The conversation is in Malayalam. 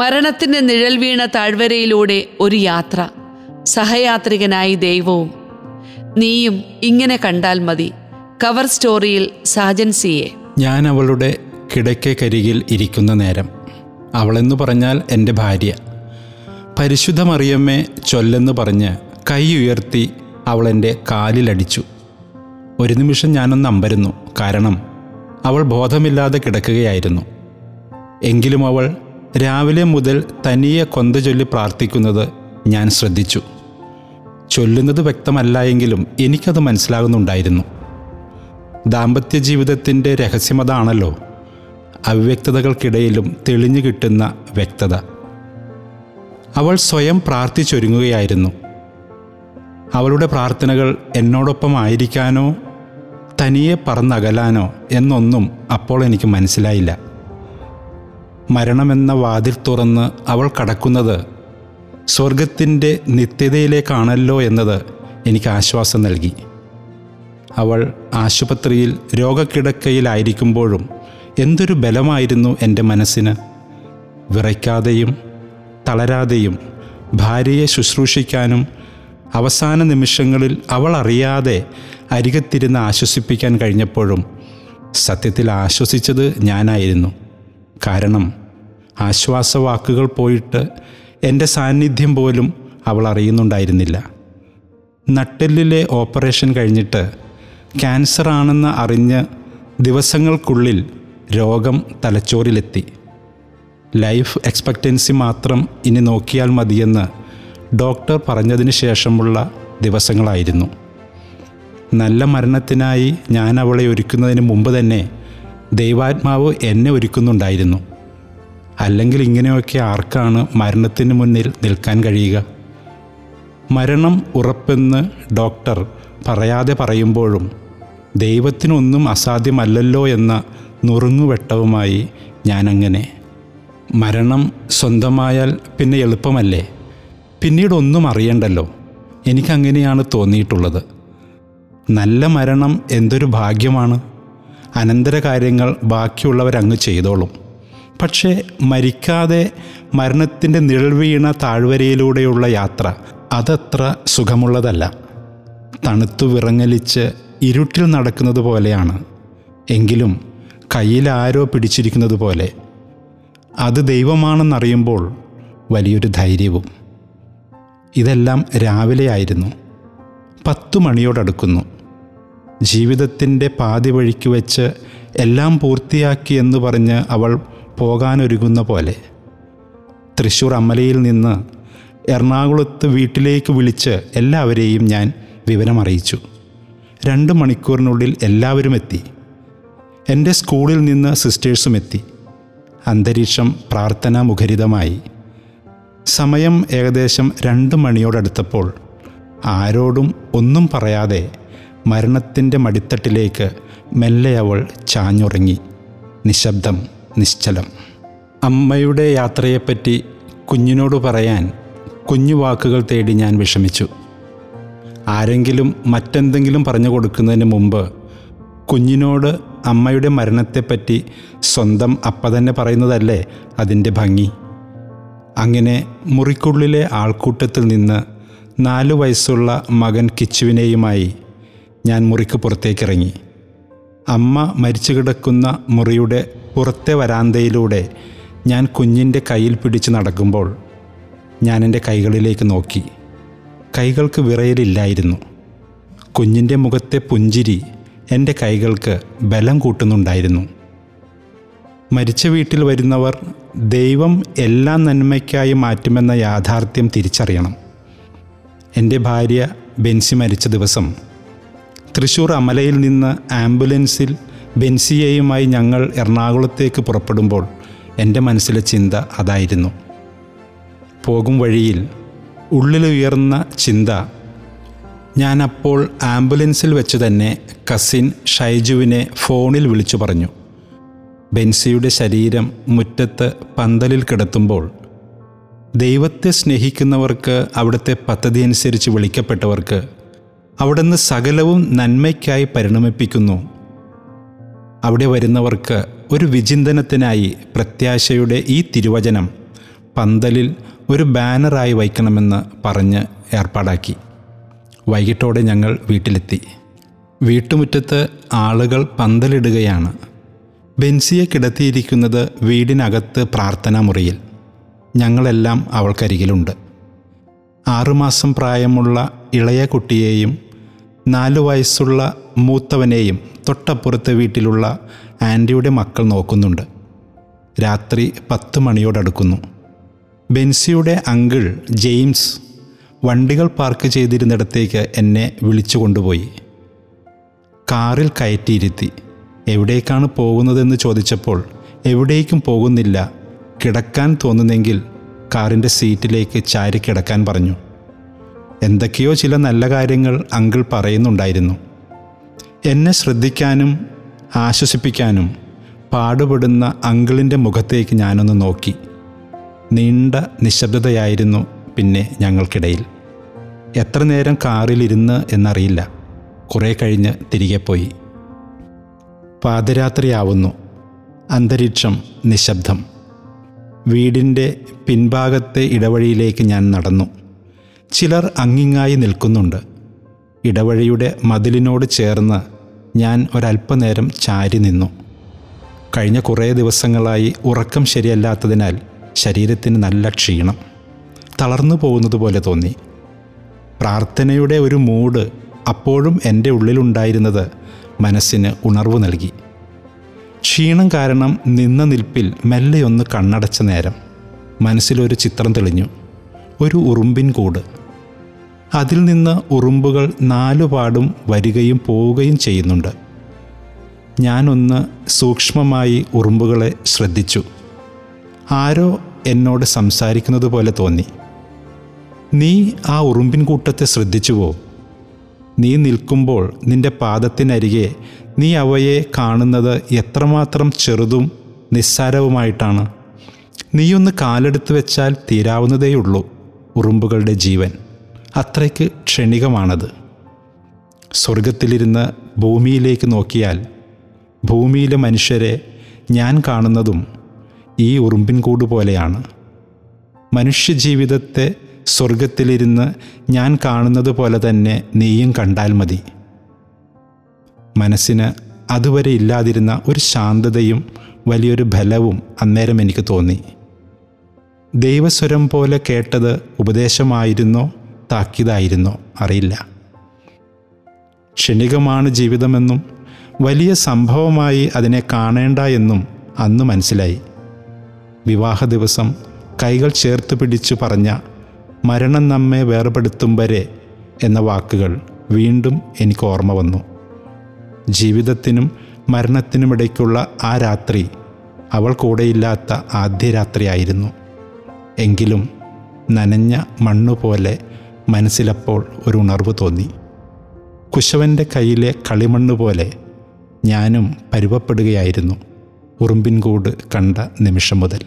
മരണത്തിന്റെ നിഴൽ വീണ താഴ്വരയിലൂടെ ഒരു യാത്ര. സഹയാത്രികനായി ദൈവവും. നീയും ഇങ്ങനെ കണ്ടാൽ മതി. കവർ സ്റ്റോറിയിൽ സാജൻ സിയെ ഞാൻ അവളുടെ കിടക്കരികിൽ ഇരിക്കുന്ന നേരം. അവളെന്നു പറഞ്ഞാൽ എന്റെ ഭാര്യ. പരിശുദ്ധ മറിയമ്മേ ചൊല്ലെന്ന് പറഞ്ഞ് കൈ ഉയർത്തി അവളെന്റെ കാലിലടിച്ചു. ഒരു നിമിഷം ഞാനൊന്ന് അമ്പരുന്നു. കാരണം അവൾ ബോധമില്ലാതെ കിടക്കുകയായിരുന്നു. എങ്കിലും അവൾ രാവിലെ മുതൽ തനിയെ കൊന്ത ചൊല്ലി പ്രാർത്ഥിക്കുന്നത് ഞാൻ ശ്രദ്ധിച്ചു. ചൊല്ലുന്നത് വ്യക്തമല്ല എങ്കിലും എനിക്കത് മനസ്സിലാകുന്നുണ്ടായിരുന്നു. ദാമ്പത്യ ജീവിതത്തിന്റെ രഹസ്യമതാണല്ലോ അവ്യക്തതകൾക്കിടയിലും തെളിഞ്ഞു കിട്ടുന്ന വ്യക്തത. അവൾ സ്വയം പ്രാർത്ഥിച്ചൊരുങ്ങുകയായിരുന്നു. അവളുടെ പ്രാർത്ഥനകൾ എന്നോടൊപ്പം ആയിരിക്കാനോ തനിയെ പറന്നകലാനോ എന്നൊന്നും അപ്പോൾ എനിക്ക് മനസ്സിലായില്ല. മരണമെന്ന വാതിൽ തുറന്ന് അവൾ കടക്കുന്നത് സ്വർഗത്തിന്റെ നിത്യതയിലേക്കാണല്ലോ എന്നത് എനിക്ക് ആശ്വാസം നൽകി. അവൾ ആശുപത്രിയിൽ രോഗക്കിടക്കയിലായിരിക്കുമ്പോഴും എന്തൊരു ബലമായിരുന്നു എന്റെ മനസ്സിന്. വിറയ്ക്കാതെയും തളരാതെയും ഭാര്യയെ ശുശ്രൂഷിക്കാനും അവസാന നിമിഷങ്ങളിൽ അവൾ അറിയാതെ അരികത്തിരുന്ന് ആശ്വസിപ്പിക്കാൻ കഴിഞ്ഞപ്പോഴും സത്യത്തിൽ ആശ്വസിച്ചത് ഞാനായിരുന്നു. കാരണം ആശ്വാസവാക്കുകൾ പോയിട്ട് എന്റെ സാന്നിധ്യം പോലും അവൾ അറിയുന്നുണ്ടായിരുന്നില്ല. നട്ടെല്ലിലെ ഓപ്പറേഷൻ കഴിഞ്ഞിട്ട് ക്യാൻസർ ആണെന്ന് അറിഞ്ഞ് ദിവസങ്ങൾക്കുള്ളിൽ രോഗം തലച്ചോറിലെത്തി. ലൈഫ് എക്സ്പെക്റ്റൻസി മാത്രം ഇനി നോക്കിയാൽ മതിയെന്ന് ഡോക്ടർ പറഞ്ഞതിന് ശേഷമുള്ള ദിവസങ്ങളായിരുന്നു. നല്ല മരണത്തിനായി ഞാൻ അവളെ ഒരുക്കുന്നതിന് മുമ്പ് തന്നെ ദൈവാത്മാവ് എന്നെ ഒരുക്കുന്നുണ്ടായിരുന്നു. അല്ലെങ്കിൽ ഇങ്ങനെയൊക്കെ ആർക്കാണ് മരണത്തിന് മുന്നിൽ നിൽക്കാൻ കഴിയുക? മരണം ഉറപ്പെന്ന് ഡോക്ടർ പറയാതെ പറയുമ്പോഴും ദൈവത്തിനൊന്നും അസാധ്യമല്ലല്ലോ എന്ന നുറുങ്ങുവെട്ടവുമായി ഞാനങ്ങനെ. മരണം സ്വന്തമായാൽ പിന്നെ എളുപ്പമല്ലേ? പിന്നീട് ഒന്നും അറിയണ്ടല്ലോ. എനിക്കങ്ങനെയാണ് തോന്നിയിട്ടുള്ളത്. നല്ല മരണം എന്തൊരു ഭാഗ്യമാണ്. അനന്തര കാര്യങ്ങൾ ബാക്കിയുള്ളവരങ്ങ് ചെയ്തോളും. പക്ഷേ മരിക്കാതെ മരണത്തിന്റെ നിഴൽ വീണ താഴ്വരയിലൂടെയുള്ള യാത്ര അതത്ര സുഖമുള്ളതല്ല. തണുത്തു വിറങ്ങലിച്ച് ഇരുട്ടിൽ നടക്കുന്നത് പോലെയാണ്. എങ്കിലും കയ്യിൽ ആരോ പിടിച്ചിരിക്കുന്നത് പോലെ. അത് ദൈവമാണെന്നറിയുമ്പോൾ വലിയൊരു ധൈര്യവും. ഇതെല്ലാം രാവിലെ ആയിരുന്നു. പത്തു മണിയോടടുക്കുന്നു. ജീവിതത്തിന്റെ പാതി വഴിക്ക് വെച്ച് എല്ലാം പൂർത്തിയാക്കി എന്ന് പറഞ്ഞ് അവൾ പോകാനൊരുങ്ങുന്ന പോലെ. തൃശ്ശൂർ അമ്മലയിൽ നിന്ന് എറണാകുളത്ത് വീട്ടിലേക്ക് വിളിച്ച് എല്ലാവരെയും ഞാൻ വിവരമറിയിച്ചു. രണ്ട് മണിക്കൂറിനുള്ളിൽ എല്ലാവരും എത്തി. എന്റെ സ്കൂളിൽ നിന്ന് സിസ്റ്റേഴ്സും എത്തി. അന്തരീക്ഷം പ്രാർത്ഥനാ മുഖരിതമായി സമയം ഏകദേശം രണ്ട് മണിയോടടുത്തപ്പോൾ ആരോടും ഒന്നും പറയാതെ മരണത്തിന്റെ മടിത്തട്ടിലേക്ക് മെല്ലെ അവൾ ചാഞ്ഞുറങ്ങി. നിശബ്ദം. നിശ്ചലം. അമ്മയുടെ യാത്രയെപ്പറ്റി കുഞ്ഞിനോട് പറയാൻ കുഞ്ഞു വാക്കുകൾ തേടി ഞാൻ വിഷമിച്ചു. ആരെങ്കിലും മറ്റെന്തെങ്കിലും പറഞ്ഞു കൊടുക്കുന്നതിന് മുമ്പ് കുഞ്ഞിനോട് അമ്മയുടെ മരണത്തെപ്പറ്റി സ്വന്തം അപ്പ തന്നെ പറയുന്നതല്ലേ അതിന്റെ ഭംഗി. അങ്ങനെ മുറിക്കുള്ളിലെ ആൾക്കൂട്ടത്തിൽ നിന്ന് നാലു വയസ്സുള്ള മകൻ കിച്ചുവിനെയുമായി ഞാൻ മുറിക്ക് പുറത്തേക്കിറങ്ങി. അമ്മ മരിച്ചു കിടക്കുന്ന മുറിയുടെ പുറത്തെ വരാന്തയിലൂടെ ഞാൻ കുഞ്ഞിന്റെ കയ്യിൽ പിടിച്ച് നടക്കുമ്പോൾ ഞാൻ എന്റെ കൈകളിലേക്ക് നോക്കി. കൈകൾക്ക് വിറയലില്ലായിരുന്നു. കുഞ്ഞിന്റെ മുഖത്തെ പുഞ്ചിരി എന്റെ കൈകൾക്ക് ബലം കൂട്ടുന്നുണ്ടായിരുന്നു. മരിച്ച വീട്ടിൽ വരുന്നവർ ദൈവം എല്ലാ നന്മയ്ക്കായി മാറ്റുമെന്ന യാഥാർത്ഥ്യം തിരിച്ചറിയണം. എന്റെ ഭാര്യ ബെൻസി മരിച്ച ദിവസം തൃശ്ശൂർ അമലയിൽ നിന്ന് ആംബുലൻസിൽ ബെൻസിയെയുമായി ഞങ്ങൾ എറണാകുളത്തേക്ക് പുറപ്പെടുമ്പോൾ എന്റെ മനസ്സിലെ ചിന്ത അതായിരുന്നു. പോകും വഴിയിൽ ഉള്ളിലുയർന്ന ചിന്ത. ഞാനപ്പോൾ ആംബുലൻസിൽ വെച്ച് തന്നെ കസിൻ ഷൈജുവിനെ ഫോണിൽ വിളിച്ചു പറഞ്ഞു. ബെൻസിയുടെ ശരീരം മുറ്റത്ത് പന്തലിൽ കിടത്തുമ്പോൾ ദൈവത്തെ സ്നേഹിക്കുന്നവർക്ക് അവിടുത്തെ പദ്ധതി അനുസരിച്ച് വിളിക്കപ്പെട്ടവർക്ക് അവിടുന്ന് സകലവും നന്മയ്ക്കായി പരിണമിപ്പിക്കുന്നു. അവിടെ വരുന്നവർക്ക് ഒരു വിചിന്തനത്തിനായി പ്രത്യാശയുടെ ഈ തിരുവചനം പന്തലിൽ ഒരു ബാനറായി വയ്ക്കണമെന്ന് പറഞ്ഞ് ഏർപ്പാടാക്കി. വൈകിട്ടോടെ ഞങ്ങൾ വീട്ടിലെത്തി. വീട്ടുമുറ്റത്ത് ആളുകൾ പന്തലിടുകയാണ്. ബെൻസിയെ കിടത്തിയിരിക്കുന്നത് വീടിനകത്ത് പ്രാർത്ഥനാ മുറിയിൽ ഞങ്ങളെല്ലാം അവൾക്കരികിലുണ്ട്. ആറുമാസം പ്രായമുള്ള ഇളയ കുട്ടിയെയും നാലു വയസ്സുള്ള മൂത്തവനെയും തൊട്ടപ്പുറത്തെ വീട്ടിലുള്ള ആന്റിയുടെ മക്കൾ നോക്കുന്നുണ്ട്. രാത്രി പത്ത് മണിയോടടുക്കുന്നു. ബെൻസിയുടെ അങ്കിൾ ജെയിംസ് വണ്ടികൾ പാർക്ക് ചെയ്തിരുന്നിടത്തേക്ക് എന്നെ വിളിച്ചു കൊണ്ടുപോയി. കാറിൽ കയറ്റിയിരുത്തി. എവിടേക്കാണ് പോകുന്നതെന്ന് ചോദിച്ചപ്പോൾ എവിടേക്കും പോകുന്നില്ല. കിടക്കാൻ തോന്നുന്നെങ്കിൽ കാറിന്റെ സീറ്റിലേക്ക് ചാരി കിടക്കാൻ പറഞ്ഞു. എന്തൊക്കെയോ ചില നല്ല കാര്യങ്ങൾ അങ്കിൾ പറയുന്നുണ്ടായിരുന്നു. എന്നെ ശ്രദ്ധിക്കാനും ആശ്വസിപ്പിക്കാനും പാടുപെടുന്ന അങ്കിളിന്റെ മുഖത്തേക്ക് ഞാനൊന്ന് നോക്കി. നീണ്ട നിശബ്ദതയായിരുന്നു പിന്നെ ഞങ്ങൾക്കിടയിൽ. എത്ര നേരം കാറിലിരുന്ന് എന്നറിയില്ല. കുറേ കഴിഞ്ഞ് തിരികെ പോയി. പാതിരാത്രിയാവുന്നു അന്തരീക്ഷം നിശബ്ദം. വീടിന്റെ പിൻഭാഗത്തെ ഇടവഴിയിലേക്ക് ഞാൻ നടന്നു. ചിലർ അങ്ങിങ്ങായി നിൽക്കുന്നുണ്ട്. ഇടവഴിയുടെ മതിലിനോട് ചേർന്ന് ഞാൻ ഒരല്പനേരം ചാരി നിന്നു. കഴിഞ്ഞ കുറേ ദിവസങ്ങളായി ഉറക്കം ശരിയല്ലാത്തതിനാൽ ശരീരത്തിന് നല്ല ക്ഷീണം. തളർന്നു പോകുന്നത് പോലെ തോന്നി. പ്രാർത്ഥനയുടെ ഒരു മൂഡ് അപ്പോഴും എന്റെ ഉള്ളിലുണ്ടായിരുന്നത് മനസ്സിന് ഉണർവ് നൽകി. ക്ഷീണം കാരണം നിന്ന നിൽപ്പിൽ മെല്ലെയൊന്ന് കണ്ണടച്ച നേരം മനസ്സിലൊരു ചിത്രം തെളിഞ്ഞു. ഒരു ഉറുമ്പിൻ കൂട്. അതിൽ നിന്ന് ഉറുമ്പുകൾ നാലുപാടും വരികയും പോവുകയും ചെയ്യുന്നുണ്ട്. ഞാനൊന്ന് സൂക്ഷ്മമായി ഉറുമ്പുകളെ ശ്രദ്ധിച്ചു. ആരോ എന്നോട് സംസാരിക്കുന്നത് പോലെ തോന്നി. നീ ആ ഉറുമ്പിൻ കൂട്ടത്തെ ശ്രദ്ധിച്ചുവോ? നീ നിൽക്കുമ്പോൾ നിന്റെ പാദത്തിനരികെ നീ അവയെ കാണുന്നത് എത്രമാത്രം ചെറുതും നിസ്സാരവുമായിട്ടാണ്. നീയൊന്ന് കാലെടുത്ത് വെച്ചാൽ തീരാവുന്നതേയുള്ളൂ ഉറുമ്പുകളുടെ ജീവൻ. അത്രയ്ക്ക് ക്ഷണികമാണത്. സ്വർഗത്തിലിരുന്ന് ഭൂമിയിലേക്ക് നോക്കിയാൽ ഭൂമിയിലെ മനുഷ്യരെ ഞാൻ കാണുന്നതും ഈ ഉറുമ്പിൻ കൂട് പോലെയാണ്. മനുഷ്യജീവിതത്തെ സ്വർഗത്തിലിരുന്ന് ഞാൻ കാണുന്നത് പോലെ തന്നെ നീയും കണ്ടാൽ മതി. മനസ്സിന് അതുവരെ ഇല്ലാതിരുന്ന ഒരു ശാന്തതയും വലിയൊരു ബലവും അന്നേരം എനിക്ക് തോന്നി. ദൈവസ്വരം പോലെ കേട്ടത് ഉപദേശമായിരുന്നോ? താക്കീതായിരുന്നോ അറിയില്ല. ക്ഷണികമാണ് ജീവിതമെന്നും വലിയ സംഭവമായി അതിനെ കാണേണ്ട എന്നും അന്ന് മനസ്സിലായി. വിവാഹ ദിവസം കൈകൾ ചേർത്ത് പിടിച്ചു പറഞ്ഞ മരണം നമ്മെ വേർപെടുത്തും വരെ എന്ന വാക്കുകൾ വീണ്ടും എനിക്ക് ഓർമ്മ വന്നു. ജീവിതത്തിനും മരണത്തിനുമിടയ്ക്കുള്ള ആ രാത്രി അവൾ കൂടെയില്ലാത്ത ആദ്യ രാത്രിയായിരുന്നു. എങ്കിലും നനഞ്ഞ മണ്ണുപോലെ മനസ്സിലപ്പോൾ ഒരു ഉണർവ് തോന്നി. കുശവന്റെ കയ്യിലെ കളിമണ്ണ് പോലെ ഞാനും പരുവപ്പെടുകയായിരുന്നു. ഉറുമ്പിൻകൂട് കണ്ട നിമിഷം മുതൽ.